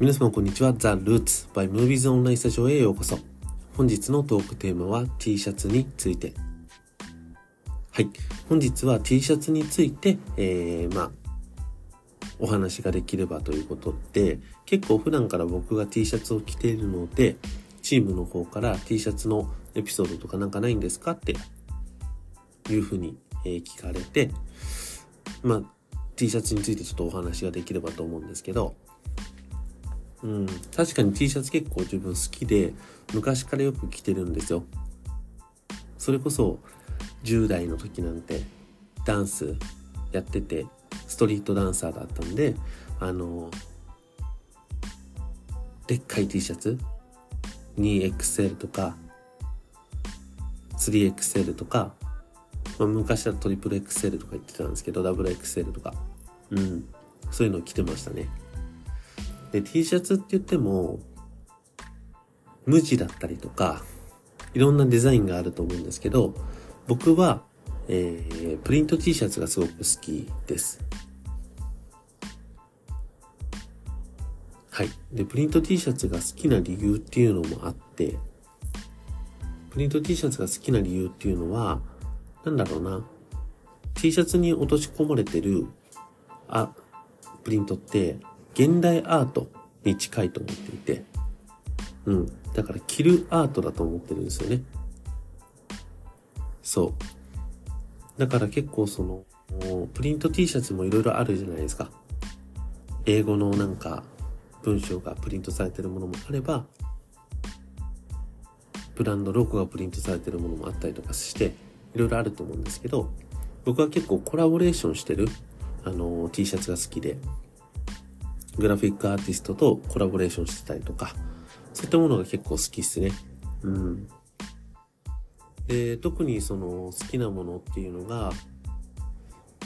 皆様こんにちは。ザ・ルーツ by Movies オンラインスタジオへようこそ。本日のトークテーマは T シャツについて。はい。本日は T シャツについて、えー、まあ、お話ができればということで、結構普段から僕が T シャツを着ているので、チームの方から T シャツのエピソードとかなんかないんですかっていうふうに、え、聞かれて、まあ、T シャツについてちょっとお話ができればと思うんですけど、うん、確かに T シャツ結構自分好きで、昔からよく着てるんですよ。それこそ、10代の時なんて、ダンスやってて、ストリートダンサーだったんで、あの、でっかい T シャツ 2XL とか 3XL とか、まあ、昔はトリプル XL とか言ってたんですけど、ダブル XL とか。うん。そういうのを着てましたね。で、T シャツって言っても、無地だったりとか、いろんなデザインがあると思うんですけど、僕は、えー、プリント T シャツがすごく好きです。はい。で、プリント T シャツが好きな理由っていうのもあって、プリント T シャツが好きな理由っていうのは、なんだろうな。T シャツに落とし込まれてる、あ、プリントって、現代アートに近いと思っていて、うん。だから着るアートだと思ってるんですよね。そう。だから結構その、プリント T シャツもいろいろあるじゃないですか。英語のなんか文章がプリントされてるものもあれば、ブランドロゴがプリントされてるものもあったりとかして、いろいろあると思うんですけど、僕は結構コラボレーションしてる、あの、T シャツが好きで、グラフィックアーティストとコラボレーションしてたりとか、そういったものが結構好きっすね。うん。で、特にその好きなものっていうのが、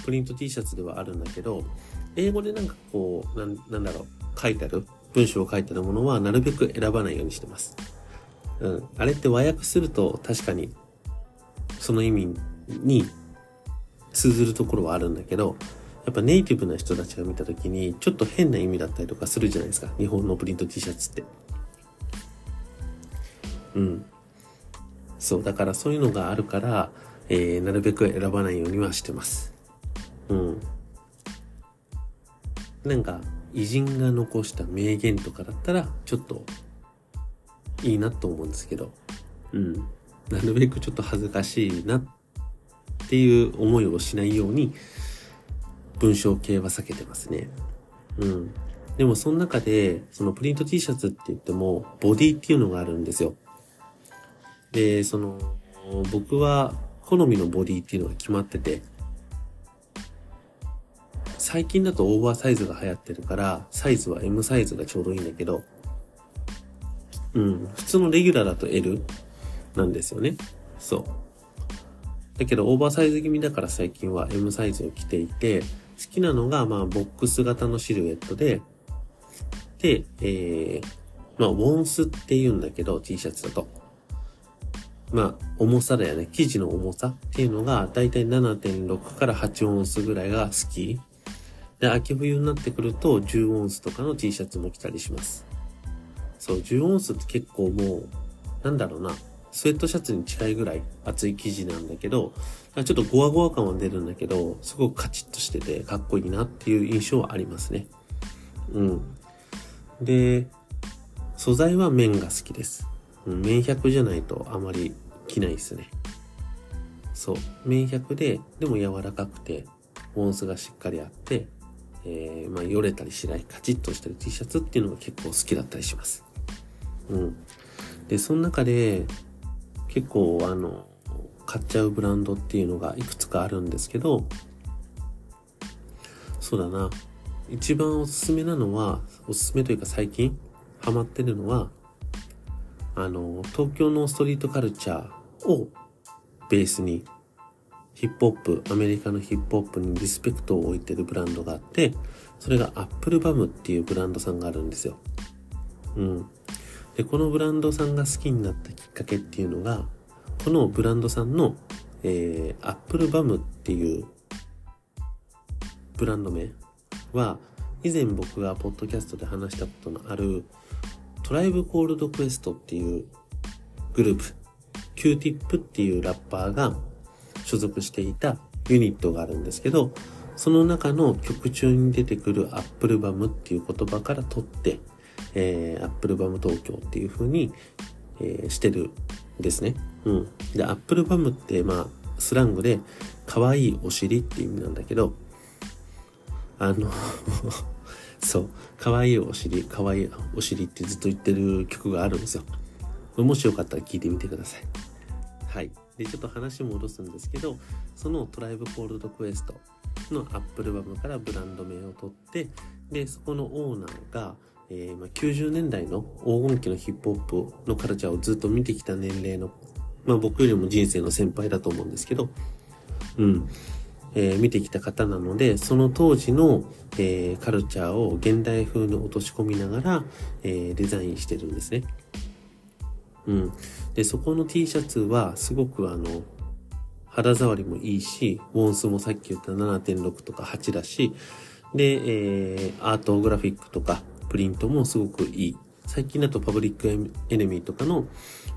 プリント T シャツではあるんだけど、英語でなんかこう、なん、なんだろう、書いてある、文章を書いてあるものはなるべく選ばないようにしてます。うん。あれって和訳すると確かに、その意味に通ずるところはあるんだけど、やっぱネイティブな人たちが見た時に、ちょっと変な意味だったりとかするじゃないですか。日本のプリント T シャツって。うん。そう、だからそういうのがあるから、えー、なるべく選ばないようにはしてます。うん。なんか、偉人が残した名言とかだったら、ちょっと、いいなと思うんですけど、うん。なるべくちょっと恥ずかしいなっていう思いをしないように、文章系は避けてますね。うん。でもその中で、そのプリント T シャツって言っても、ボディっていうのがあるんですよ。で、その、僕は好みのボディっていうのが決まってて、最近だとオーバーサイズが流行ってるから、サイズは M サイズがちょうどいいんだけど、うん、普通のレギュラーだと L なんですよね。そう。だけどオーバーサイズ気味だから最近は M サイズを着ていて、好きなのが、まあ、ボックス型のシルエットで、で、えー、まあ、ウォンスって言うんだけど、T シャツだと。まあ、重さだよね。生地の重さっていうのが、だいたい7.6から8オンスぐらいが好き。で、秋冬になってくると、10オンスとかの T シャツも着たりします。そう、10オンスって結構もう、なんだろうな。スウェットシャツに近いぐらい厚い生地なんだけど、ちょっとゴワゴワ感は出るんだけど、すごくカチッとしててかっこいいなっていう印象はありますね。うん。で、素材は綿が好きです。綿100じゃないとあまり着ないですね。そう。綿100で、でも柔らかくて、音数がしっかりあって、えー、まあ、よれたりしない、カチッとしてる T シャツっていうのが結構好きだったりします。うん。で、その中で、結構あの、買っちゃうブランドっていうのがいくつかあるんですけど、そうだな。一番おすすめなのは、おすすめというか最近ハマってるのは、あの、東京のストリートカルチャーをベースにヒップホップ、アメリカのヒップホップにリスペクトを置いてるブランドがあって、それがアップルバムっていうブランドさんがあるんですよ。うん。で、このブランドさんが好きになったきっかけっていうのが、このブランドさんの、えー、アップルバムっていうブランド名は、以前僕がポッドキャストで話したことのあるトライブコールドクエストっていうグループ、Q-Tip っていうラッパーが所属していたユニットがあるんですけど、その中の曲中に出てくるアップルバムっていう言葉から取って、えー、アップルバム東京っていう風に、えー、してるんですね。うん。で、アップルバムって、まあ、スラングで、可愛いお尻っていう意味なんだけど、あの そう、可愛いお尻、可愛いお尻ってずっと言ってる曲があるんですよ。もしよかったら聞いてみてください。はい。で、ちょっと話戻すんですけど、そのトライブコールドクエストのアップルバムからブランド名を取って、で、そこのオーナーが、えー、まあ、90年代の黄金期のヒップホップのカルチャーをずっと見てきた年齢の、まあ僕よりも人生の先輩だと思うんですけど、うん、えー、見てきた方なので、その当時の、えー、カルチャーを現代風に落とし込みながら、え、デザインしてるんですね。うん。で、そこの T シャツはすごくあの、肌触りもいいし、ウォンスもさっき言った7.6とか8だし、で、えー、アートグラフィックとかプリントもすごくいい。最近だとパブリックエネミーとかの、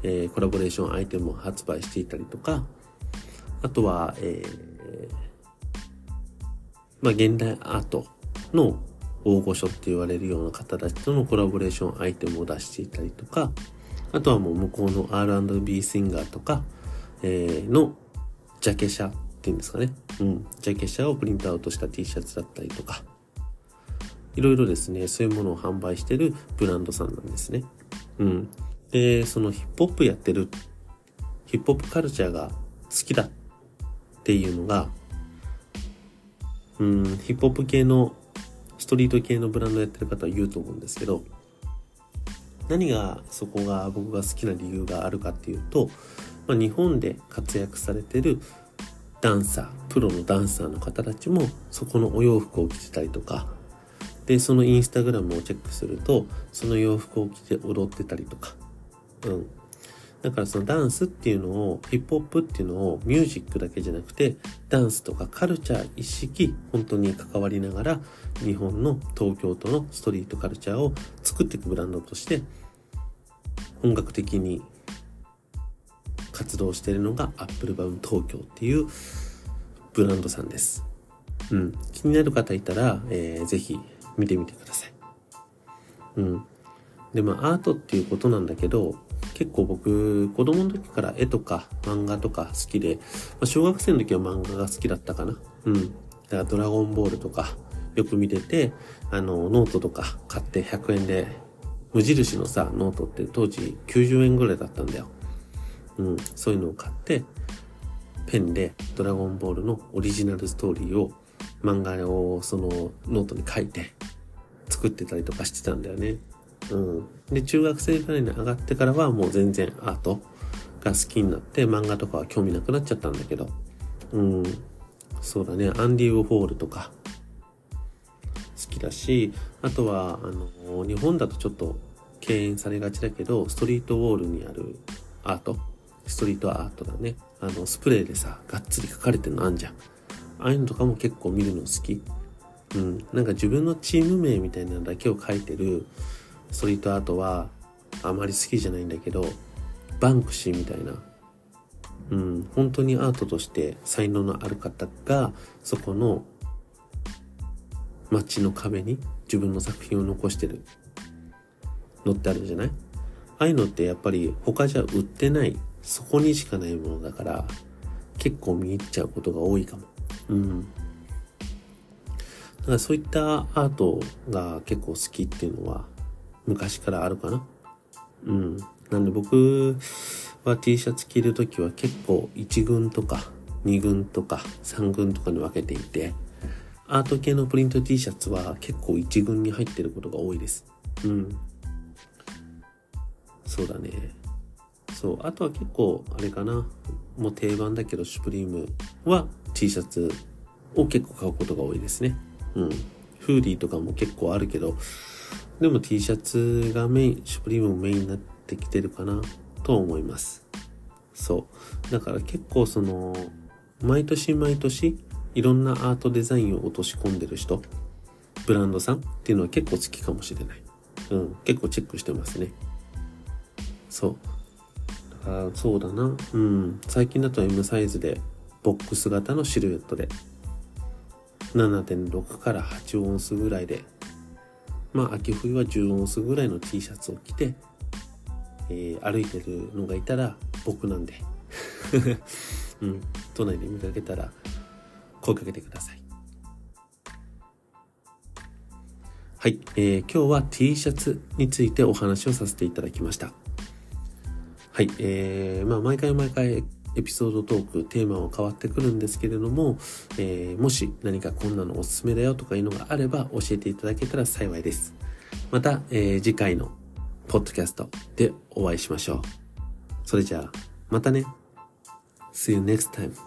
えー、コラボレーションアイテムを発売していたりとか、あとは、えー、まあ、現代アートの大御所って言われるような方たちとのコラボレーションアイテムを出していたりとか、あとはもう向こうの R&B シンガーとか、えー、のジャケ写っていうんですかね。うん。ジャケ写をプリントアウトした T シャツだったりとか、いろいろですね、そういうものを販売してるブランドさんなんですね。うん。で、そのヒップホップやってる、ヒップホップカルチャーが好きだっていうのが、うん、ヒップホップ系の、ストリート系のブランドやってる方は言うと思うんですけど、何がそこが僕が好きな理由があるかっていうと、まあ、日本で活躍されてるダンサー、プロのダンサーの方たちもそこのお洋服を着てたりとか、で、そのインスタグラムをチェックすると、その洋服を着て踊ってたりとか、うん。だからそのダンスっていうのを、ヒップホップっていうのをミュージックだけじゃなくて、ダンスとかカルチャー一式、本当に関わりながら、日本の東京都のストリートカルチャーを作っていくブランドとして、本格的に活動しているのがアップルバウン東京っていうブランドさんです。うん。気になる方いたら、えー、ぜひ見てみてください。うん。で、まあ、アートっていうことなんだけど、結構僕、子供の時から絵とか漫画とか好きで、まあ、小学生の時は漫画が好きだったかな。うん。だからドラゴンボールとかよく見てて、あの、ノートとか買って100円で、無印のさ、ノートって当時90円ぐらいだったんだよ。うん。そういうのを買って、ペンでドラゴンボールのオリジナルストーリーを漫画をそのノートに書いて作ってたりとかしてたんだよね。うん。で、中学生ぐらいに上がってからはもう全然アートが好きになって漫画とかは興味なくなっちゃったんだけど。うん。そうだね。アンディ・ウォールとか好きだし、あとは、あの、日本だとちょっと敬遠されがちだけど、ストリートウォールにあるアート、ストリートアートだね。あの、スプレーでさ、がっつり書かれてるのあんじゃん。ああいうのとかも結構見るの好き。うん。なんか自分のチーム名みたいなのだけを書いてるストリートアートはあまり好きじゃないんだけど、バンクシーみたいな、うん、本当にアートとして才能のある方が、そこの街の壁に自分の作品を残してるのってあるじゃない？ああいうのってやっぱり他じゃ売ってない、そこにしかないものだから、結構見入っちゃうことが多いかも。うん。だかそういったアートが結構好きっていうのは昔からあるかな。うん。なんで僕は T シャツ着るときは結構1軍とか2軍とか3軍とかに分けていて、アート系のプリント T シャツは結構1軍に入ってることが多いです。うん。そうだね。そう。あとは結構、あれかな。もう定番だけど、シュプリームは T シャツを結構買うことが多いですね。うん。フーディーとかも結構あるけど、でも T シャツがメイン、シュプリームもメインになってきてるかなと思います。そう。だから結構その、毎年毎年いろんなアートデザインを落とし込んでる人ブランドさんっていうのは結構好きかもしれない。うん、結構チェックしてますね。そう。だからそうだな。うん。最近だと M サイズでボックス型のシルエットで7.6から8オンスぐらいで。まあ秋冬は10オンスぐらいの T シャツを着て、えー、歩いてるのがいたら僕なんで。うん、都内で見かけたら声かけてください。はい、えー、今日は T シャツについてお話をさせていただきました。はい、えー、まあ毎回毎回エピソードトーク、テーマは変わってくるんですけれども、えー、もし何かこんなのおすすめだよとかいうのがあれば教えていただけたら幸いです。また、えー、次回のポッドキャストでお会いしましょう。それじゃあ、またね。See you next time.